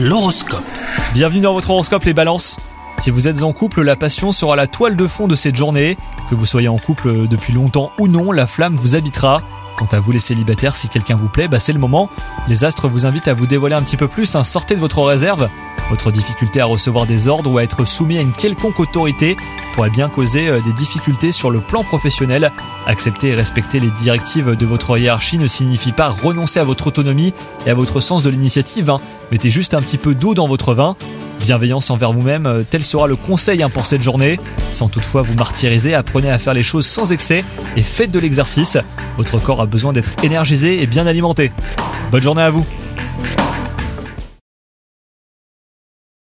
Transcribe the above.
L'horoscope. Bienvenue dans votre horoscope les balances. Si vous êtes en couple, la passion sera la toile de fond de cette journée. Que vous soyez en couple depuis longtemps ou non, la flamme vous habitera. Quant à vous les célibataires, si quelqu'un vous plaît, bah c'est le moment. Les astres vous invitent à vous dévoiler un petit peu plus, hein. sortez de votre réserve. Votre difficulté à recevoir des ordres ou à être soumis à une quelconque autorité pourrait bien causer euh, des difficultés sur le plan professionnel. Accepter et respecter les directives de votre hiérarchie ne signifie pas renoncer à votre autonomie et à votre sens de l'initiative. hein. Mettez juste un petit peu d'eau dans votre vin. Bienveillance envers vous-même, euh, tel sera le conseil hein, pour cette journée. Sans toutefois vous martyriser, apprenez à faire les choses sans excès et faites de l'exercice. Votre corps a besoin d'être énergisé et bien alimenté. Bonne journée à vous